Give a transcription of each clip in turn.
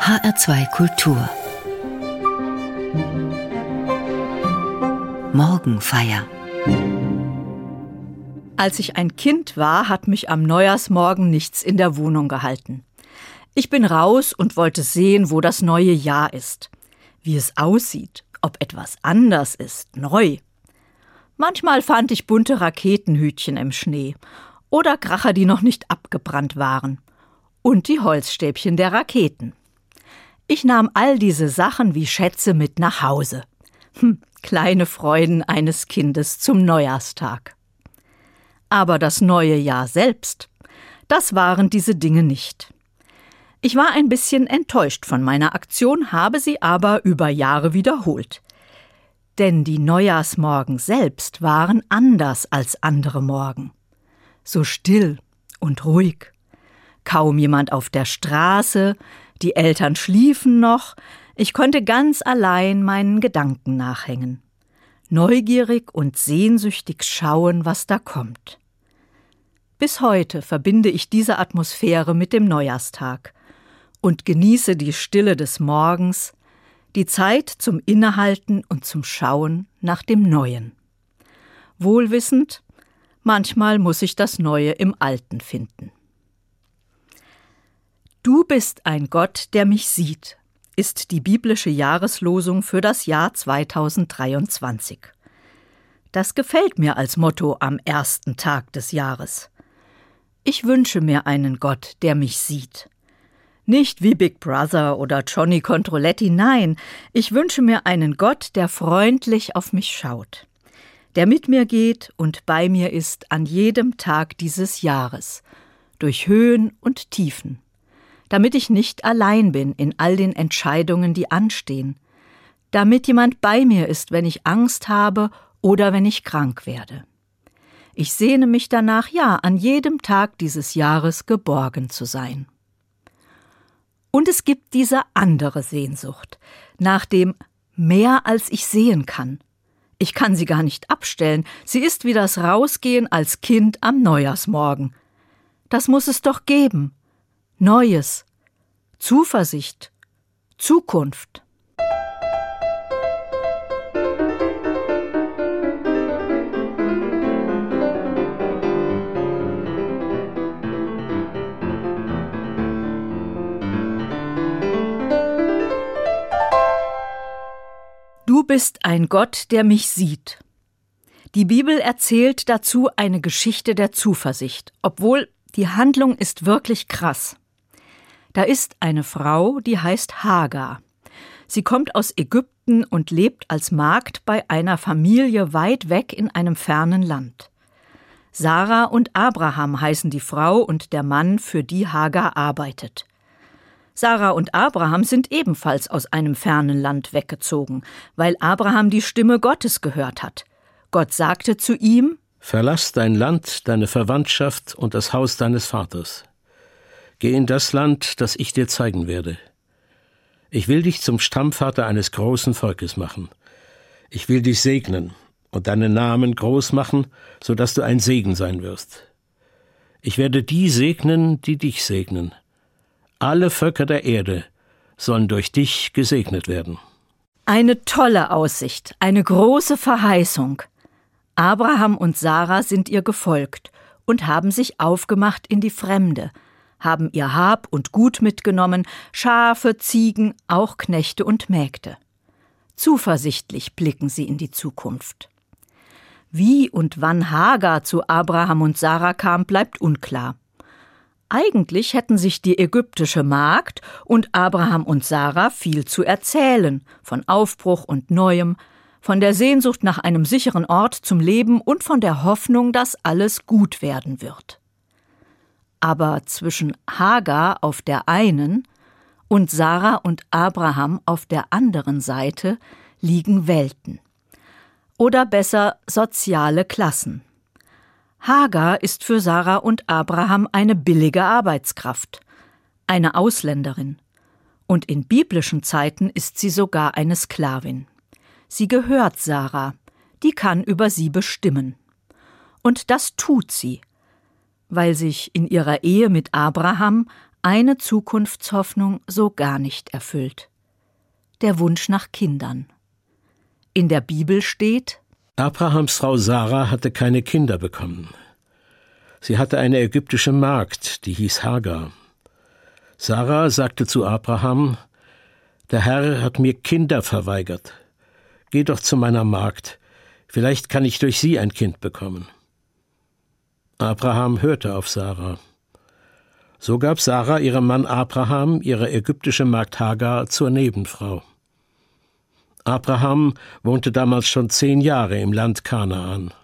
HR2 Kultur Morgenfeier Als ich ein Kind war, hat mich am Neujahrsmorgen nichts in der Wohnung gehalten. Ich bin raus und wollte sehen, wo das neue Jahr ist, wie es aussieht, ob etwas anders ist, neu. Manchmal fand ich bunte Raketenhütchen im Schnee oder Kracher, die noch nicht abgebrannt waren, und die Holzstäbchen der Raketen. Ich nahm all diese Sachen wie Schätze mit nach Hause. Hm, kleine Freuden eines Kindes zum Neujahrstag. Aber das neue Jahr selbst, das waren diese Dinge nicht. Ich war ein bisschen enttäuscht von meiner Aktion, habe sie aber über Jahre wiederholt. Denn die Neujahrsmorgen selbst waren anders als andere Morgen. So still und ruhig. Kaum jemand auf der Straße, die Eltern schliefen noch, ich konnte ganz allein meinen Gedanken nachhängen, neugierig und sehnsüchtig schauen, was da kommt. Bis heute verbinde ich diese Atmosphäre mit dem Neujahrstag und genieße die Stille des Morgens, die Zeit zum Innehalten und zum Schauen nach dem Neuen. Wohlwissend, manchmal muss ich das Neue im Alten finden. Du bist ein Gott, der mich sieht, ist die biblische Jahreslosung für das Jahr 2023. Das gefällt mir als Motto am ersten Tag des Jahres. Ich wünsche mir einen Gott, der mich sieht. Nicht wie Big Brother oder Johnny Controletti, nein, ich wünsche mir einen Gott, der freundlich auf mich schaut, der mit mir geht und bei mir ist an jedem Tag dieses Jahres, durch Höhen und Tiefen damit ich nicht allein bin in all den Entscheidungen, die anstehen, damit jemand bei mir ist, wenn ich Angst habe oder wenn ich krank werde. Ich sehne mich danach, ja, an jedem Tag dieses Jahres geborgen zu sein. Und es gibt diese andere Sehnsucht, nach dem mehr als ich sehen kann. Ich kann sie gar nicht abstellen, sie ist wie das Rausgehen als Kind am Neujahrsmorgen. Das muss es doch geben, Neues, Zuversicht, Zukunft. Du bist ein Gott, der mich sieht. Die Bibel erzählt dazu eine Geschichte der Zuversicht, obwohl die Handlung ist wirklich krass. Da ist eine Frau, die heißt Hagar. Sie kommt aus Ägypten und lebt als Magd bei einer Familie weit weg in einem fernen Land. Sarah und Abraham heißen die Frau und der Mann, für die Hagar arbeitet. Sarah und Abraham sind ebenfalls aus einem fernen Land weggezogen, weil Abraham die Stimme Gottes gehört hat. Gott sagte zu ihm Verlass dein Land, deine Verwandtschaft und das Haus deines Vaters. Geh in das Land, das ich dir zeigen werde. Ich will dich zum Stammvater eines großen Volkes machen. Ich will dich segnen und deinen Namen groß machen, so dass du ein Segen sein wirst. Ich werde die segnen, die dich segnen. Alle Völker der Erde sollen durch dich gesegnet werden. Eine tolle Aussicht, eine große Verheißung. Abraham und Sarah sind ihr gefolgt und haben sich aufgemacht in die Fremde, haben ihr Hab und Gut mitgenommen, Schafe, Ziegen, auch Knechte und Mägde. Zuversichtlich blicken sie in die Zukunft. Wie und wann Hagar zu Abraham und Sarah kam, bleibt unklar. Eigentlich hätten sich die ägyptische Magd und Abraham und Sarah viel zu erzählen, von Aufbruch und Neuem, von der Sehnsucht nach einem sicheren Ort zum Leben und von der Hoffnung, dass alles gut werden wird aber zwischen Hagar auf der einen und Sarah und Abraham auf der anderen Seite liegen Welten. Oder besser soziale Klassen. Hagar ist für Sarah und Abraham eine billige Arbeitskraft, eine Ausländerin. Und in biblischen Zeiten ist sie sogar eine Sklavin. Sie gehört Sarah, die kann über sie bestimmen. Und das tut sie, weil sich in ihrer Ehe mit Abraham eine Zukunftshoffnung so gar nicht erfüllt. Der Wunsch nach Kindern. In der Bibel steht Abrahams Frau Sarah hatte keine Kinder bekommen. Sie hatte eine ägyptische Magd, die hieß Hagar. Sarah sagte zu Abraham, Der Herr hat mir Kinder verweigert. Geh doch zu meiner Magd, vielleicht kann ich durch sie ein Kind bekommen. Abraham hörte auf Sarah. So gab Sarah ihrem Mann Abraham ihre ägyptische Magd Hagar zur Nebenfrau. Abraham wohnte damals schon zehn Jahre im Land Kanaan.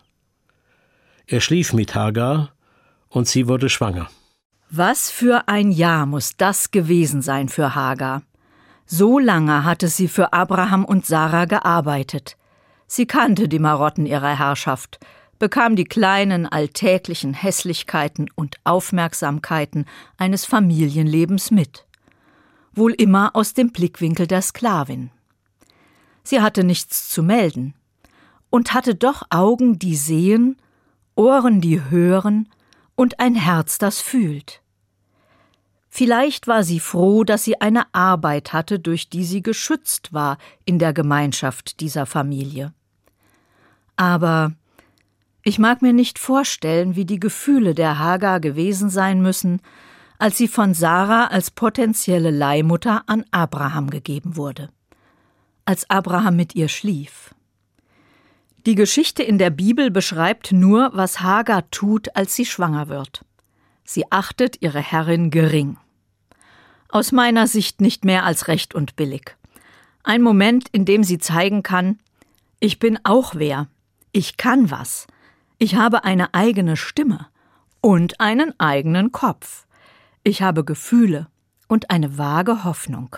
Er schlief mit Hagar und sie wurde schwanger. Was für ein Jahr muss das gewesen sein für Hagar. So lange hatte sie für Abraham und Sarah gearbeitet. Sie kannte die Marotten ihrer Herrschaft, bekam die kleinen alltäglichen Hässlichkeiten und Aufmerksamkeiten eines Familienlebens mit, wohl immer aus dem Blickwinkel der Sklavin. Sie hatte nichts zu melden und hatte doch Augen, die sehen, Ohren, die hören und ein Herz, das fühlt. Vielleicht war sie froh, dass sie eine Arbeit hatte, durch die sie geschützt war in der Gemeinschaft dieser Familie. Aber ich mag mir nicht vorstellen, wie die Gefühle der Hagar gewesen sein müssen, als sie von Sarah als potenzielle Leihmutter an Abraham gegeben wurde. Als Abraham mit ihr schlief. Die Geschichte in der Bibel beschreibt nur, was Hagar tut, als sie schwanger wird. Sie achtet ihre Herrin gering. Aus meiner Sicht nicht mehr als recht und billig. Ein Moment, in dem sie zeigen kann, ich bin auch wer, ich kann was, ich habe eine eigene Stimme und einen eigenen Kopf. Ich habe Gefühle und eine vage Hoffnung.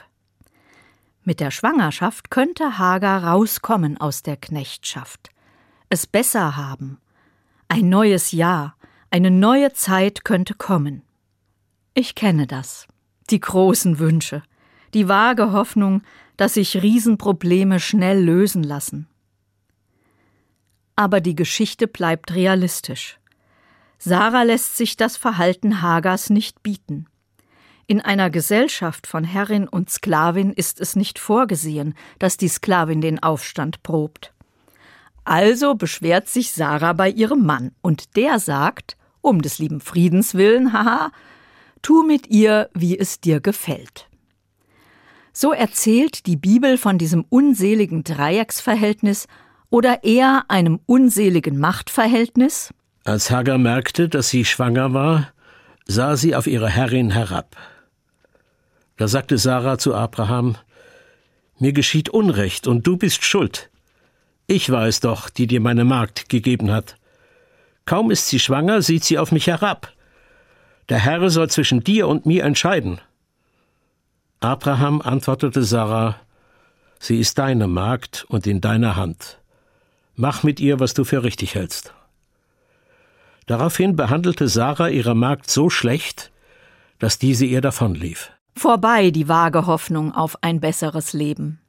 Mit der Schwangerschaft könnte Hagar rauskommen aus der Knechtschaft, es besser haben. Ein neues Jahr, eine neue Zeit könnte kommen. Ich kenne das, die großen Wünsche, die vage Hoffnung, dass sich Riesenprobleme schnell lösen lassen aber die Geschichte bleibt realistisch. Sarah lässt sich das Verhalten Hagars nicht bieten. In einer Gesellschaft von Herrin und Sklavin ist es nicht vorgesehen, dass die Sklavin den Aufstand probt. Also beschwert sich Sarah bei ihrem Mann, und der sagt, um des lieben Friedens willen, haha, tu mit ihr, wie es dir gefällt. So erzählt die Bibel von diesem unseligen Dreiecksverhältnis oder eher einem unseligen Machtverhältnis? Als Hagar merkte, dass sie schwanger war, sah sie auf ihre Herrin herab. Da sagte Sarah zu Abraham, Mir geschieht Unrecht und du bist schuld. Ich war es doch, die dir meine Magd gegeben hat. Kaum ist sie schwanger, sieht sie auf mich herab. Der Herr soll zwischen dir und mir entscheiden. Abraham antwortete Sarah, Sie ist deine Magd und in deiner Hand. Mach mit ihr, was du für richtig hältst. Daraufhin behandelte Sarah ihre Magd so schlecht, dass diese ihr davonlief. Vorbei die vage Hoffnung auf ein besseres Leben.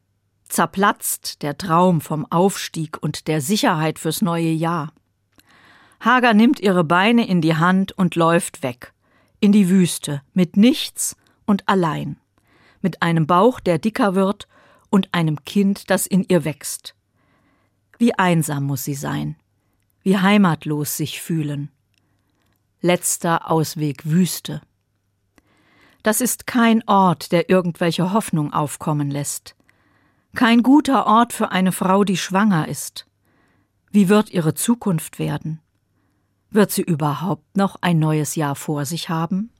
Zerplatzt der Traum vom Aufstieg und der Sicherheit fürs neue Jahr. Hagar nimmt ihre Beine in die Hand und läuft weg, in die Wüste, mit nichts und allein, mit einem Bauch, der dicker wird, und einem Kind, das in ihr wächst. Wie einsam muss sie sein, wie heimatlos sich fühlen. Letzter Ausweg Wüste. Das ist kein Ort, der irgendwelche Hoffnung aufkommen lässt. Kein guter Ort für eine Frau, die schwanger ist. Wie wird ihre Zukunft werden? Wird sie überhaupt noch ein neues Jahr vor sich haben?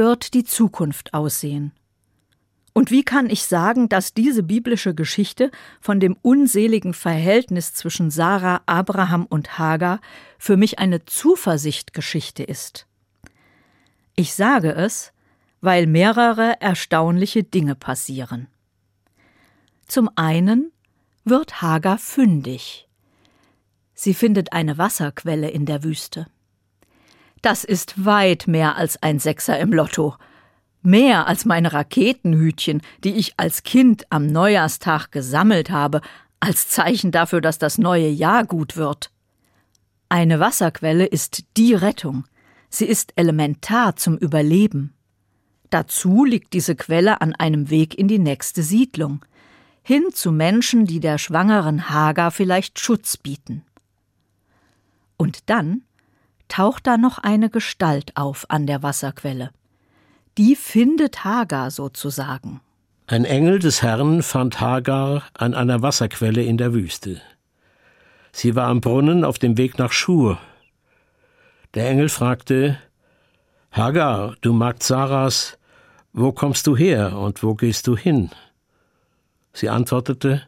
Wird die Zukunft aussehen? Und wie kann ich sagen, dass diese biblische Geschichte von dem unseligen Verhältnis zwischen Sarah, Abraham und Hagar für mich eine Zuversichtgeschichte ist? Ich sage es, weil mehrere erstaunliche Dinge passieren. Zum einen wird Hagar fündig. Sie findet eine Wasserquelle in der Wüste. Das ist weit mehr als ein Sechser im Lotto, Mehr als meine Raketenhütchen, die ich als Kind am Neujahrstag gesammelt habe, als Zeichen dafür, dass das neue Jahr gut wird. Eine Wasserquelle ist die Rettung. Sie ist elementar zum Überleben. Dazu liegt diese Quelle an einem Weg in die nächste Siedlung, hin zu Menschen, die der schwangeren Hagar vielleicht Schutz bieten. Und dann taucht da noch eine Gestalt auf an der Wasserquelle die findet Hagar sozusagen. Ein Engel des Herrn fand Hagar an einer Wasserquelle in der Wüste. Sie war am Brunnen auf dem Weg nach Schur. Der Engel fragte, Hagar, du Magd Sarahs, wo kommst du her und wo gehst du hin? Sie antwortete,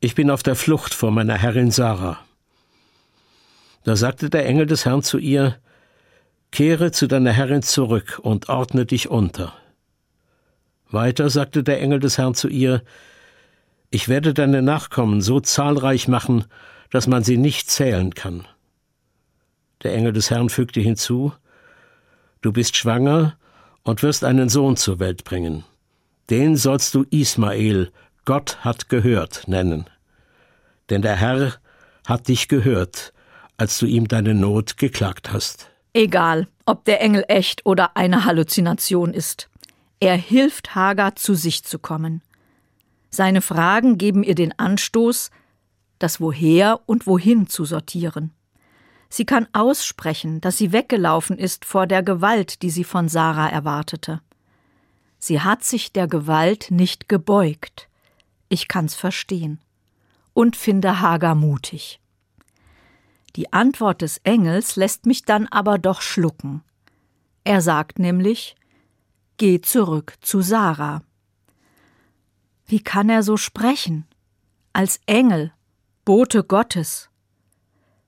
Ich bin auf der Flucht vor meiner Herrin Sarah. Da sagte der Engel des Herrn zu ihr, Kehre zu deiner Herrin zurück und ordne dich unter. Weiter sagte der Engel des Herrn zu ihr, Ich werde deine Nachkommen so zahlreich machen, dass man sie nicht zählen kann. Der Engel des Herrn fügte hinzu, Du bist schwanger und wirst einen Sohn zur Welt bringen. Den sollst du Ismael, Gott hat gehört, nennen. Denn der Herr hat dich gehört, als du ihm deine Not geklagt hast. Egal, ob der Engel echt oder eine Halluzination ist. Er hilft Hagar, zu sich zu kommen. Seine Fragen geben ihr den Anstoß, das Woher und Wohin zu sortieren. Sie kann aussprechen, dass sie weggelaufen ist vor der Gewalt, die sie von Sarah erwartete. Sie hat sich der Gewalt nicht gebeugt. Ich kann's verstehen. Und finde Hagar mutig. Die Antwort des Engels lässt mich dann aber doch schlucken. Er sagt nämlich Geh zurück zu Sarah. Wie kann er so sprechen? Als Engel, Bote Gottes.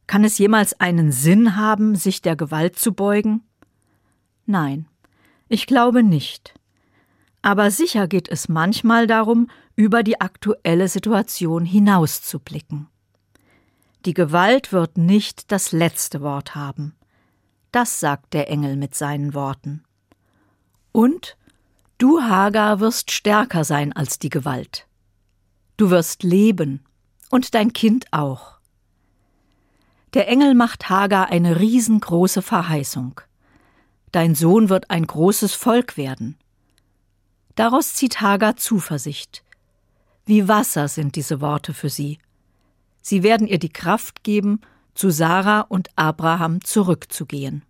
Kann es jemals einen Sinn haben, sich der Gewalt zu beugen? Nein, ich glaube nicht. Aber sicher geht es manchmal darum, über die aktuelle Situation hinauszublicken. Die Gewalt wird nicht das letzte Wort haben. Das sagt der Engel mit seinen Worten. Und du, Hagar, wirst stärker sein als die Gewalt. Du wirst leben und dein Kind auch. Der Engel macht Hagar eine riesengroße Verheißung. Dein Sohn wird ein großes Volk werden. Daraus zieht Hagar Zuversicht. Wie Wasser sind diese Worte für sie. Sie werden ihr die Kraft geben, zu Sarah und Abraham zurückzugehen.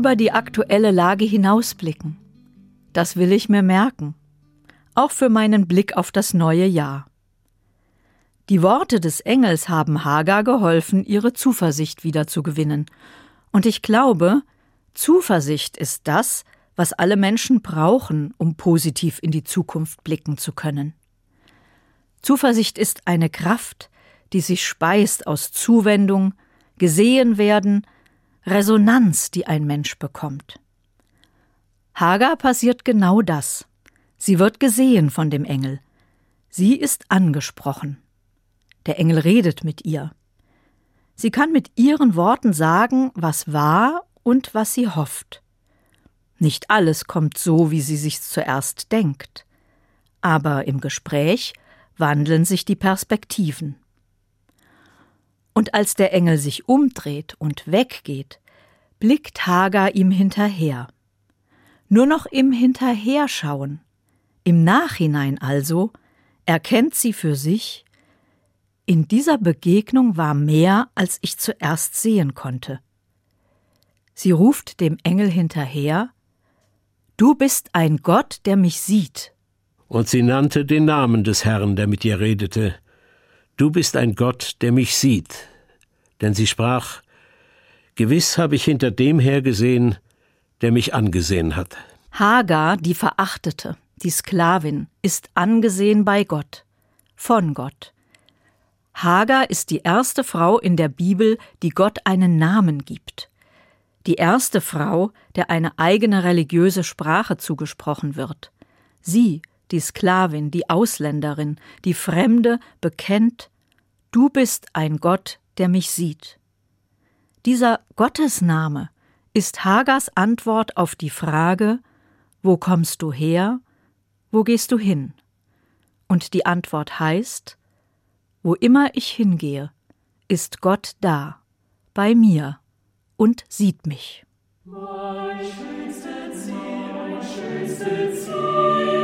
Über die aktuelle Lage hinausblicken. Das will ich mir merken. Auch für meinen Blick auf das neue Jahr. Die Worte des Engels haben Hagar geholfen, ihre Zuversicht wiederzugewinnen. Und ich glaube, Zuversicht ist das, was alle Menschen brauchen, um positiv in die Zukunft blicken zu können. Zuversicht ist eine Kraft, die sich speist aus Zuwendung, gesehen werden, Resonanz, die ein Mensch bekommt. Hagar passiert genau das. Sie wird gesehen von dem Engel. Sie ist angesprochen. Der Engel redet mit ihr. Sie kann mit ihren Worten sagen, was war und was sie hofft. Nicht alles kommt so, wie sie sich zuerst denkt. Aber im Gespräch wandeln sich die Perspektiven. Und als der Engel sich umdreht und weggeht, blickt Hagar ihm hinterher. Nur noch im Hinterherschauen, im Nachhinein also, erkennt sie für sich, in dieser Begegnung war mehr, als ich zuerst sehen konnte. Sie ruft dem Engel hinterher Du bist ein Gott, der mich sieht. Und sie nannte den Namen des Herrn, der mit ihr redete. Du bist ein Gott, der mich sieht. Denn sie sprach, Gewiss habe ich hinter dem hergesehen, der mich angesehen hat. Hagar, die Verachtete, die Sklavin, ist angesehen bei Gott, von Gott. Hagar ist die erste Frau in der Bibel, die Gott einen Namen gibt die erste Frau, der eine eigene religiöse Sprache zugesprochen wird. Sie, die Sklavin, die Ausländerin, die Fremde, bekennt, Du bist ein Gott, der mich sieht. Dieser Gottesname ist Hagers Antwort auf die Frage, wo kommst du her, wo gehst du hin? Und die Antwort heißt, wo immer ich hingehe, ist Gott da, bei mir und sieht mich. Mein schönste Ziel, mein schönste Ziel,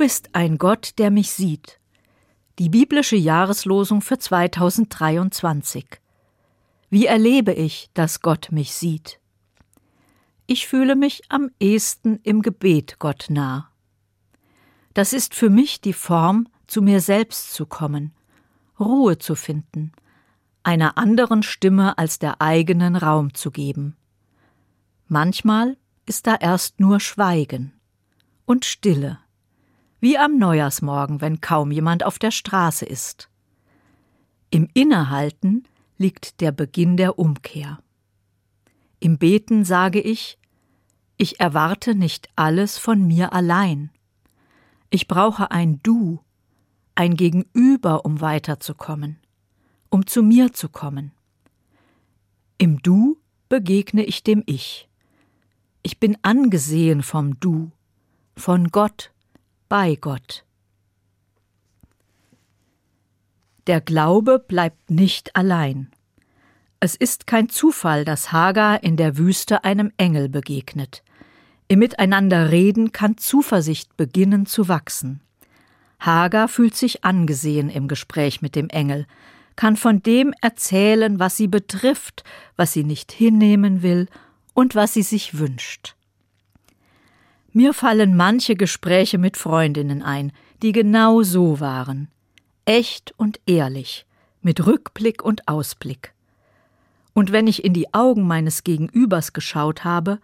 bist ein Gott, der mich sieht. Die biblische Jahreslosung für 2023. Wie erlebe ich, dass Gott mich sieht? Ich fühle mich am ehesten im Gebet Gott nah. Das ist für mich die Form, zu mir selbst zu kommen, Ruhe zu finden, einer anderen Stimme als der eigenen Raum zu geben. Manchmal ist da erst nur Schweigen und Stille wie am Neujahrsmorgen, wenn kaum jemand auf der Straße ist. Im Innehalten liegt der Beginn der Umkehr. Im Beten sage ich, ich erwarte nicht alles von mir allein. Ich brauche ein Du, ein Gegenüber, um weiterzukommen, um zu mir zu kommen. Im Du begegne ich dem Ich. Ich bin angesehen vom Du, von Gott, bei Gott. Der Glaube bleibt nicht allein. Es ist kein Zufall, dass Hagar in der Wüste einem Engel begegnet. Im Miteinanderreden kann Zuversicht beginnen zu wachsen. Hagar fühlt sich angesehen im Gespräch mit dem Engel, kann von dem erzählen, was sie betrifft, was sie nicht hinnehmen will und was sie sich wünscht. Mir fallen manche Gespräche mit Freundinnen ein, die genau so waren. Echt und ehrlich, mit Rückblick und Ausblick. Und wenn ich in die Augen meines Gegenübers geschaut habe,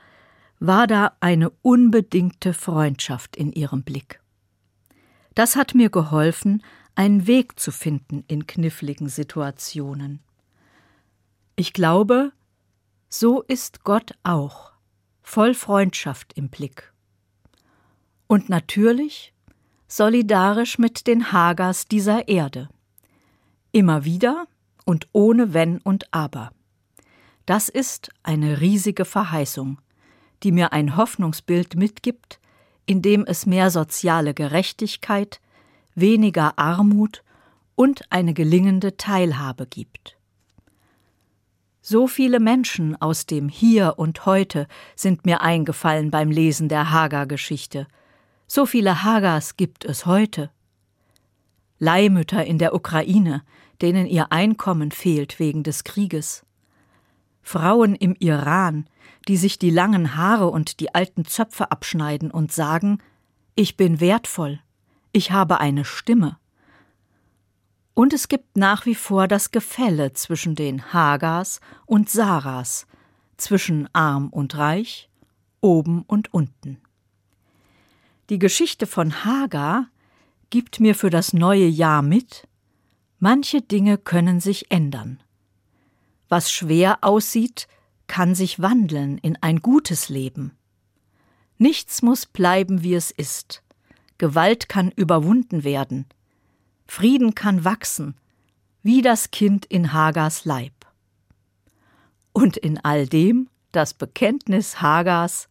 war da eine unbedingte Freundschaft in ihrem Blick. Das hat mir geholfen, einen Weg zu finden in kniffligen Situationen. Ich glaube, so ist Gott auch, voll Freundschaft im Blick und natürlich solidarisch mit den Hagers dieser Erde. Immer wieder und ohne Wenn und Aber. Das ist eine riesige Verheißung, die mir ein Hoffnungsbild mitgibt, in dem es mehr soziale Gerechtigkeit, weniger Armut und eine gelingende Teilhabe gibt. So viele Menschen aus dem Hier und Heute sind mir eingefallen beim Lesen der Hagar-Geschichte – so viele Hagas gibt es heute. Leihmütter in der Ukraine, denen ihr Einkommen fehlt wegen des Krieges. Frauen im Iran, die sich die langen Haare und die alten Zöpfe abschneiden und sagen, ich bin wertvoll, ich habe eine Stimme. Und es gibt nach wie vor das Gefälle zwischen den Hagas und Saras, zwischen arm und reich, oben und unten. Die Geschichte von Hagar gibt mir für das neue Jahr mit, manche Dinge können sich ändern. Was schwer aussieht, kann sich wandeln in ein gutes Leben. Nichts muss bleiben, wie es ist. Gewalt kann überwunden werden. Frieden kann wachsen, wie das Kind in Hagars Leib. Und in all dem das Bekenntnis Hagars,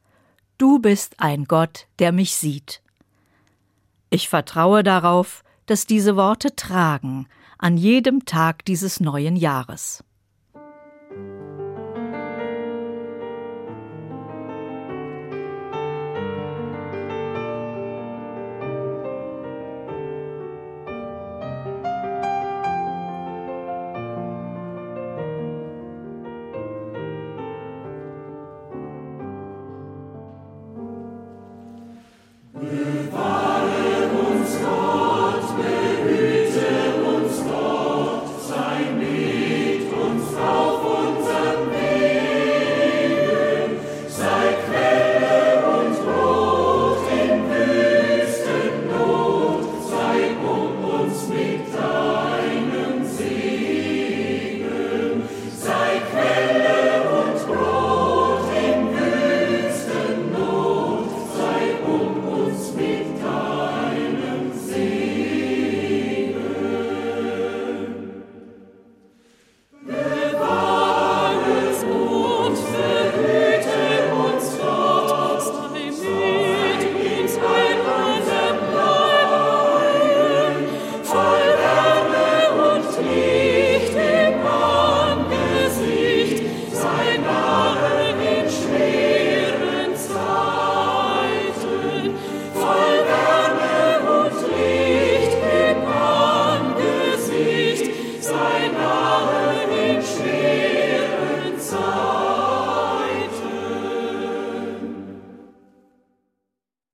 Du bist ein Gott, der mich sieht. Ich vertraue darauf, dass diese Worte tragen an jedem Tag dieses neuen Jahres.